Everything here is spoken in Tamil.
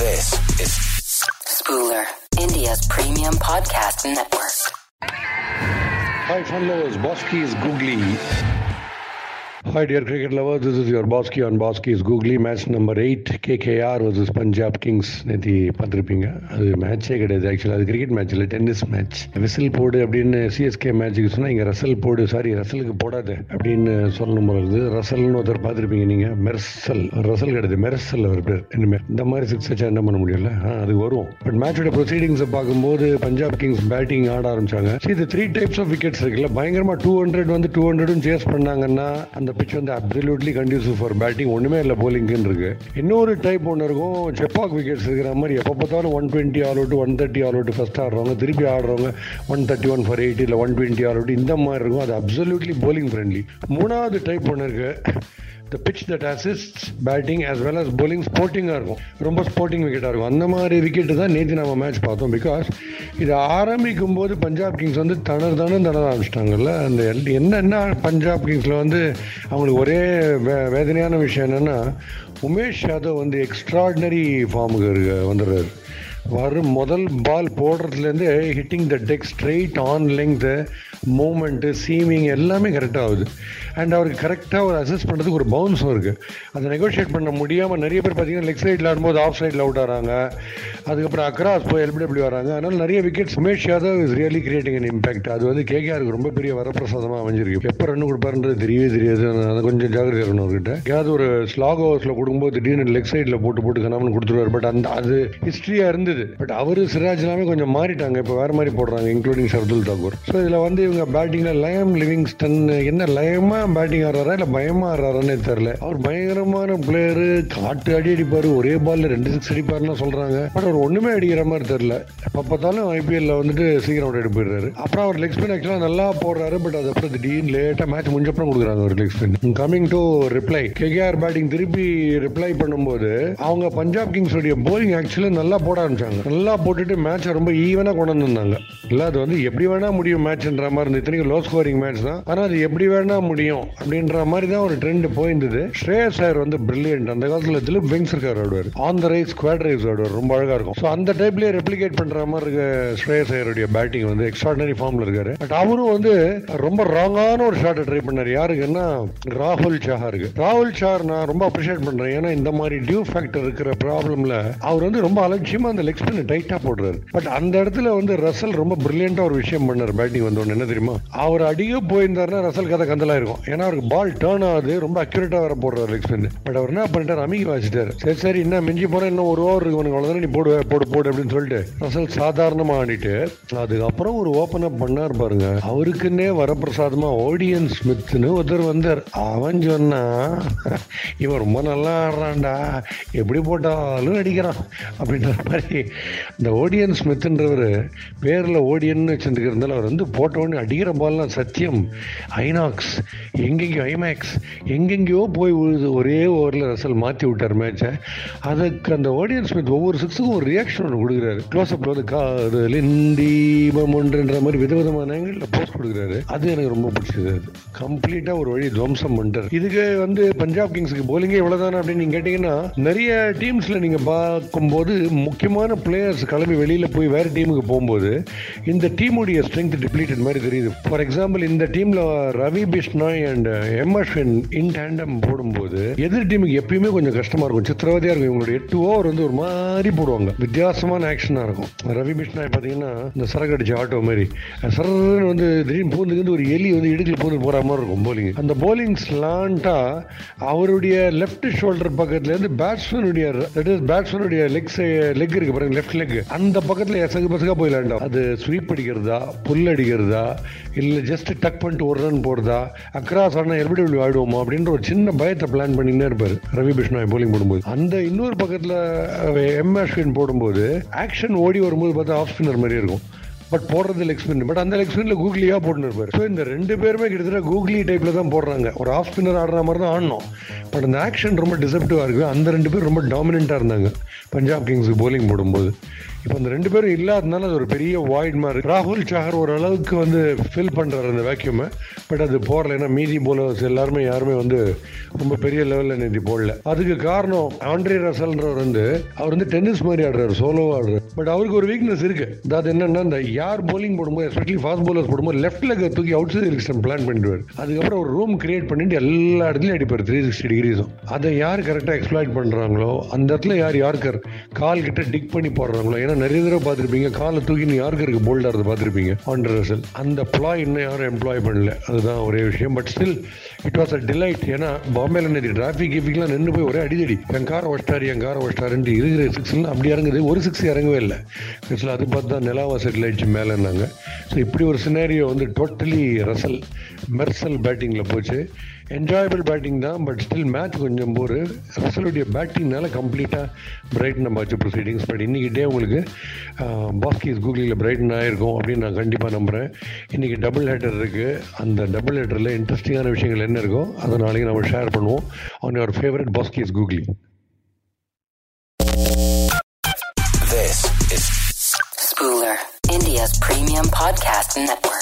This is Spooler, India's premium podcast network. Hi, fun lovers. Bosky is googly. Hi, dear cricket lovers. This is your Bosky on Bosky's googly match number eight KKR versus Punjab Kings நேற்று பார்த்துருப்பீங்க. அது மேட்சே கிடையாது ஆக்சுவலாக அது கிரிக்கெட் மேட்ச் இல்லை டென்னிஸ் மேட்ச் விசில் போடு அப்படின்னு சிஎஸ்கே மேட்ச்சுக்கு சொன்னால் இங்கே ரசல் போடு சாரி ரசலுக்கு போடாது அப்படின்னு சொல்லணும் போல இருக்குது. ரசல்னு ஒருத்தர் பார்த்துருப்பீங்க நீங்கள் மெர்சல் ரசல் கிடையாது மெர்சல் அவர் பேர் இனிமேல் இந்த மாதிரி சிக்ஸ் வச்சா என்ன பண்ண முடியல அது வரும். பட் மேட்சோட ப்ரொசீடிங்ஸை பார்க்கும்போது பஞ்சாப் கிங்ஸ் பேட்டிங் ஆட ஆரம்பிச்சாங்க. See, இது த்ரீ டைப்ஸ் ஆஃப் விக்கெட்ஸ் இருக்குல்ல பயங்கரமாக டூ ஹண்ட்ரட் வந்து டூ ஹண்ட்ரடும் சேஸ் பண்ணாங்கன்னா அந்த பிச் வந்து அப்சல்யூட்லி கண்டியூசிவ் ஃபார் பேட்டிங் ஒன்றுமே இல்லை போலிங்க்குன்னு இருக்கு இன்னொரு டைப் ஒன்று இருக்கும் செப்பாக் விக்கெட்ஸ் இருக்கிற மாதிரி. எப்போ பார்த்தாலும் one twenty all out one thirty all out first ஆடுறவங்க திருப்பி ஆடுறவங்க one thirty one for eighty இல்லை ஒன் டுவெண்ட்டி ஆல் அவுட் இந்த மாதிரி இருக்கும். அது அப்சல்யூட்லி போலிங் ஃப்ரெண்ட்லி மூணாவது டைப் ஒன்று இருக்குது the pitch that assist batting as well as bowling ஸ்போர்ட்டிங்காக இருக்கும். ரொம்ப ஸ்போர்ட்டிங் விக்கெட்டாக இருக்கும். அந்த மாதிரி விக்கெட்டு தான் நேற்று நம்ம மேட்ச் பார்த்தோம் பிகாஸ் இது ஆரம்பிக்கும் போது பஞ்சாப் கிங்ஸ் வந்து தணர் தானே தணர ஆரம்பிச்சிட்டாங்கல்ல. அந்த என்னென்ன பஞ்சாப் கிங்ஸில் வந்து அவங்களுக்கு ஒரே வே வேதனையான விஷயம் என்னென்னா உமேஷ் யாதவ் வந்து எக்ஸ்ட்ராடினரி ஃபார்முக்கு இருக்க வந்துடுறாரு. வரும் முதல் ball போடுறதுலேருந்து hitting the deck straight on length movement seaming எல்லாமே கரெக்டாக ஆகுது. அண்ட் அவருக்கு கரெக்டாக ஒரு அசஸ் பண்ணுறதுக்கு ஒரு பவுன்ஸும் இருக்குது அதை நெகோஷியேட் பண்ண முடியாமல் நிறைய பேர் பார்த்தீங்கன்னா லெக் சைடில் ஆடும்போது ஆஃப் சைடில் அவுட் ஆகிறாங்க அதுக்கப்புறம் அக்ராஸ் போய் எல்பிடபிள்யூ வராங்க அதனால் நிறைய wickets Umesh Yadav is really creating an impact அது வந்து கேகேஆருக்கு ரொம்ப பெரிய வரப்பிரசாதமாக அமைஞ்சிருக்கு. எப்போ ரன் கொடுப்பாருன்றது தெரியவே தெரியாது. அது கொஞ்சம் ஜாகிரதை இருக்கணும் அவர்கிட்ட. ஏதாவது ஒரு ஸ்லாக் ஓவர்ஸில் கொடுக்கும்போது திடீர்னு லெக் சைடில் போட்டு போட்டு கணவன் கொடுத்துருவாரு. பட் அந்த அது ஹிஸ்ட்ரியாக இருந்தது. பட் அவரு சிராஜ் எல்லாமே கொஞ்சம் மாறிட்டாங்க. இப்போ வேற மாதிரி போடுறாங்க இன்க்ளூடிங் சர்துல் தாக்கூர் ஸோ இதில் வந்து இவங்க பேட்டிங்கில் லயம் லிவிங்ஸ்டன் என்ன லயமா பேட்டிங் ஆடுறாரா இல்லை பயமா ஆடுறாரான்னு தெரியல. அவர் பயங்கரமான பிளேயரு காட்டு அடி அடிப்பார் ஒரே பால்ல ரெண்டு சிக்ஸ் அடிப்பாருன்னு சொல்றாங்க. பட் அவர் ஒன்றுமே அடிக்கிற மாதிரி தெரியல. எப்போ பார்த்தாலும் ஐபிஎல்ல வந்துட்டு சீக்கிரம் அவுட் எடுத்து போயிடுறாரு அப்புறம் அவர் லெக் ஸ்பின் ஆக்சுவலாக நல்லா போடுறாரு பட் அது அப்புறம் திடீர்னு லேட்டாக மேட்ச் முடிஞ்சப்பறம் கொடுக்குறாங்க ஒரு leg spin coming to reply KKR batting திருப்பி ரிப்ளை பண்ணும்போது அவங்க பஞ்சாப் கிங்ஸ் உடைய போலிங் ஆக்சுவலாக நல்லா போட ஆரம்பிச்சாங்க நல்லா போட்டுட்டு மேட்சை ரொம்ப ஈவனாக கொண்டு வந்திருந்தாங்க இல்லை அது வந்து எப்படி வேணா முடியும் மேட்ச்ன்ற மாதிரி இருந்தது. இத்தனைக்கும் லோ ஸ்கோரிங் மேட்ச் தான். ஆனால் அது எப்படி வேணா முடியும் அப்படின்ற மாதிரி தான் ஒரு ட்ரெண்ட் போயிருந்தது. ஸ்ரேயஸ் சார் வந்து பிரில்லியன்ட் அந்த காலத்தில் திலீப் விங்ஸ் இருக்கார் ஆடுவார் on the rise squad rise ஆடுவார் ரொம்ப அழகாக இருக்கும். ஸோ அந்த டைப்லேயே ரெப்ளிகேட் பண்ணுற மாதிரி இருக்க ஸ்ரேயஸ் ஐயருடைய பேட்டிங் வந்து எக்ஸ்ட்ராடனரி ஃபார்ம்ல இருக்காரு. பட் அவரும் வந்து ரொம்ப ராங்கான ஒரு ஷாட்டை ட்ரை பண்ணார். யாருக்குன்னா ராகுல் சாஹருக்கு ராகுல் சார் நான் ரொம்ப அப்ரிஷியேட் பண்ணுறேன் ஏன்னா இந்த மாதிரி டியூ ஃபேக்டர் இருக்கிற ப்ராப்ளமில் அவர் வந்து ரொம்ப அலட்சியமா அந்த லெக் ஸ்பின் டைட்டா போடுறாரு. பட் அந்த இடத்துல வந்து ரசல் ரொம்ப பிரில்லியண்டா ஒரு விஷயம் பண்ணார் பேட்டிங் வந்த என்ன தெரியுமா? அவர் அடியே போயிருந்தாருன்னா ரசல் கதை கந்தலா இருக்கும் ஏன்னா அவருக்கு பால் டேர்ன் ஆகுது ரொம்ப அக்யூரேட்டா வேற போடுறாரு லெக் ஸ்பின் பட் அவர் என்ன பண்ணிட்டார்? அமிகி வச்சுட்டாரு சரி சரி என்ன மிஞ்சி போனா இன்னும் ஒரு ஓவர் இருக்கு உனக்கு அவ்வளவுதான் நீ போடுவே போடு போடு அப்படின்னு சொல்லிட்டு ரசல் சாதாரணமா ஆடிட்டு அதுக்கப்புறம் ஒரு ஓபன் அப் பண்ணார் பாருங்க. அவருக்குன்னே வரப்பிரசாதமா ஓடியன் ஸ்மித்னு ஒருத்தர் வந்தார். அவன் சொன்னா இவன் ரொம்ப நல்லா ஆடுறான்டா. எப்படி போட்டாலும் அடிக்கிறான். அப்படின்ற மாதிரி இந்த ஓடியன் ஸ்மித்ன்றவர் பேரில் ஓடியன்னு வச்சுருக்கிறதுனால அவர் வந்து போட்ட உடனே அடிக்கிற பால்லாம் சத்தியம். ஐநாக்ஸ் எங்கெங்கயோ ஐமேக்ஸ் எங்கெங்கேயோ போய் விழுது ஒரே ஓவரில் ரசல் மாற்றி விட்டார் மேட்சை அதுக்கு அந்த ஓடியன் ஸ்மித் ஒவ்வொரு சிக்ஸுக்கும் ஒரு ரியாக்ஷன் ஒன்று கொடுக்குறாரு. க்ளோஸ்அப்பில் வந்து காதலின் தீபம் ஒன்றுன்ற மாதிரி விதவிதமான ஆங்கிளில் போஸ்ட் கொடுக்குறாரு. அது எனக்கு ரொம்ப பிடிச்சது. அது கம்ப்ளீட்டாக ஒரு வழி துவம்சம் பண்ணிட்டார். இதுக்கு வந்து பஞ்சாப் கிங்ஸுக்கு போலிங்கே இவ்வளோதானே அப்படின்னு நீங்கள் கேட்டிங்கன்னா நிறைய டீம்ஸில் நீங்கள் பார்க்கும்போது முக்கியமான பிளேயர்ஸ் கிளம்பி வெளியில் போய் வேறு டீமுக்கு போகும்போது இந்த டீமுடைய ஸ்ட்ரென்த் டிப்ளீட்டட் மாதிரி தெரியுது. ஃபார் எக்ஸாம்பிள் இந்த டீமில் Ravi Bishnoi and M Ashwin in tandem போடும்போது எதிர் டீமுக்கு எப்பயுமே கொஞ்சம் கஷ்டமாக இருக்கும். சித்திரவதையாக இருக்கும். இவங்களோட எட்டு ஓவர் வந்து ஒரு மாதிரி போடுவாங்க. வித்தியாசமான ஆக்ஷனாக இருக்கும். ரவி பிஷ்னாய் பார்த்தீங்கன்னா இந்த சரக்கு அடிச்ச ஆட்டோ மாதிரி. சரன்னு வந்து திடீர்னு பூந்துக்கு ஒரு எலி வந்து இடுக்கில் பூந்து போகிற மாதிரி இருக்கும் போலிங் அந்த போலிங் ஸ்லாண்டாக அவருடைய லெஃப்ட் ஷோல்டர் பக்கத்துலேருந்து பேட்ஸ்மேனுடைய பேட்ஸ்மேனுடைய லெக் லெக் இருக்கு பாருங்க லெஃப்ட் லெக் அந்த பக்கத்தில் எசகு பசகா போய் லேண்டாம் அது ஸ்வீப் அடிக்கிறதா புல் அடிக்கிறதா இல்லை ஜஸ்ட் டக் பண்ணிட்டு ஒரு ரன் போடுறதா? அக்ராஸ் ஆனால் எப்படி இப்படி ஆடுவோமா அப்படின்ற ஒரு சின்ன பயத்தை பிளான் பண்ணினே இருப்பார். ரவி பிஷ்ணாய் போலிங் போடும்போது. அந்த இன்னொரு பக்கத்தில் எம் அஸ்வின் போடும்போது ஆக்ஷன் ஓடி வரும்போது பார்த்தா ஆஃப் ஸ்பின்னர் மாதிரி இருக்கும். பட் போடுறது லெக் ஸ்பின் பட் அந்த லெக் ஸ்பின்ல கூகுளியா போட்டுன்னு இருப்பாரு. ஸோ இந்த ரெண்டு பேருமே கிட்டத்தட்ட கூகுளி டைப்ல தான் போடுறாங்க. ஒரு ஆஃப் ஸ்பின்னர் ஆடுற மாதிரி தான் ஆடணும். பட் அந்த ஆக்ஷன் ரொம்ப டிசப்டிவா இருக்கு அந்த ரெண்டு பேரும் ரொம்ப டாமினண்டா இருந்தாங்க. பஞ்சாப் கிங்ஸுக்கு போலிங் போடும்போது. இப்போ அந்த ரெண்டு பேரும் இல்லாதனால அது ஒரு பெரிய வாய்ட் மாதிரி ராகுல் சாகர் ஓரளவுக்கு வந்து ஃபில் பண்ணுறாரு அந்த வேக்யூமை பட் அது போடல. ஏன்னா மீதி போலர்ஸ் எல்லாருமே யாருமே வந்து ரொம்ப பெரிய லெவலில் நேற்று போடல. அதுக்கு காரணம் ஆண்ட்ரே ரசல்ன்றவர் வந்து அவர் வந்து டென்னிஸ் மாதிரி ஆடுறாரு சோலோவாக ஆடுறாரு. பட் அவருக்கு ஒரு வீக்னஸ் இருக்கு. அது என்னன்னா இந்த யார் போலிங் போடும்போது எஸ்பெஷலி ஃபாஸ்ட் போலர்ஸ் போடும்போது லெஃப்ட் லெக் தூக்கி அவுட் சைட் எலெக்ஷன் பிளான் பண்ணிடுவார். அதுக்கப்புறம் ஒரு ரூம் கிரியேட் பண்ணிட்டு எல்லா இடத்துலையும் அடிப்பார் த்ரீ சிக்ஸ்டி டிகிரிஸும் அதை யார் கரெக்டாக எக்ஸ்பிளாய்ட் பண்ணுறாங்களோ அந்த இடத்துல யார் யாருக்கார் கால் கிட்ட டிக் பண்ணி போடுறாங்களோ ஏன்னா நிறைய தடவை பார்த்துருப்பீங்க காலை தூக்கி நீ இருக்கு? போல்டாக பார்த்துருப்பீங்க. ஆண்டர் ரசல். அந்த ப்ளாய் இன்னும் யாரும் எம்ப்ளாய் பண்ணல. அதுதான் ஒரே விஷயம். But still it was a delight ஏன்னா பாம்பேல நேற்று டிராஃபிக் கிஃபிக்லாம் நின்று போய் ஒரே அடிதடி. என் காரை ஒஷ்டாரு என் காரை ஒஸ்டாருன்ட்டு இருக்கிற சிக்ஸ்லாம் அப்படி இறங்குது. ஒரு சிக்ஸ் இறங்கவே இல்லை. ஆக்சுவலாக அது பார்த்து தான் நிலாவா செட்டில் ஆயிடுச்சு மேலேன்னாங்க ஸோ இப்படி ஒரு சினாரியோ வந்து டோட்டலி ரசல் மெர்சல் பேட்டிங்கில் போச்சு. என்ஜாயபிள் பேட்டிங் தான் பட் ஸ்டில் மேட்ச் கொஞ்சம் போர். ரசலுடைய பேட்டிங்னால கம்ப்ளீட்டாக பிரைட்டன் நம்ம ப்ரொசீடிங்ஸ் பட் இன்றைக்கி டே உங்களுக்கு பாஸ்கிஸ் கூகுளில் பிரைட்டன் ஆகிருக்கும் அப்படின்னு நான் கண்டிப்பாக நம்புகிறேன் இன்றைக்கி டபுள் ஹேட்டர் இருக்குது அந்த டபுள் ஹேட்டரில் இன்ட்ரெஸ்டிங்கான விஷயங்கள் என்ன இருக்கோ அதை நாளைக்கு நம்ம ஷேர் பண்ணுவோம். On your favourite Bosky's googly This is Spooler, India's premium podcast network.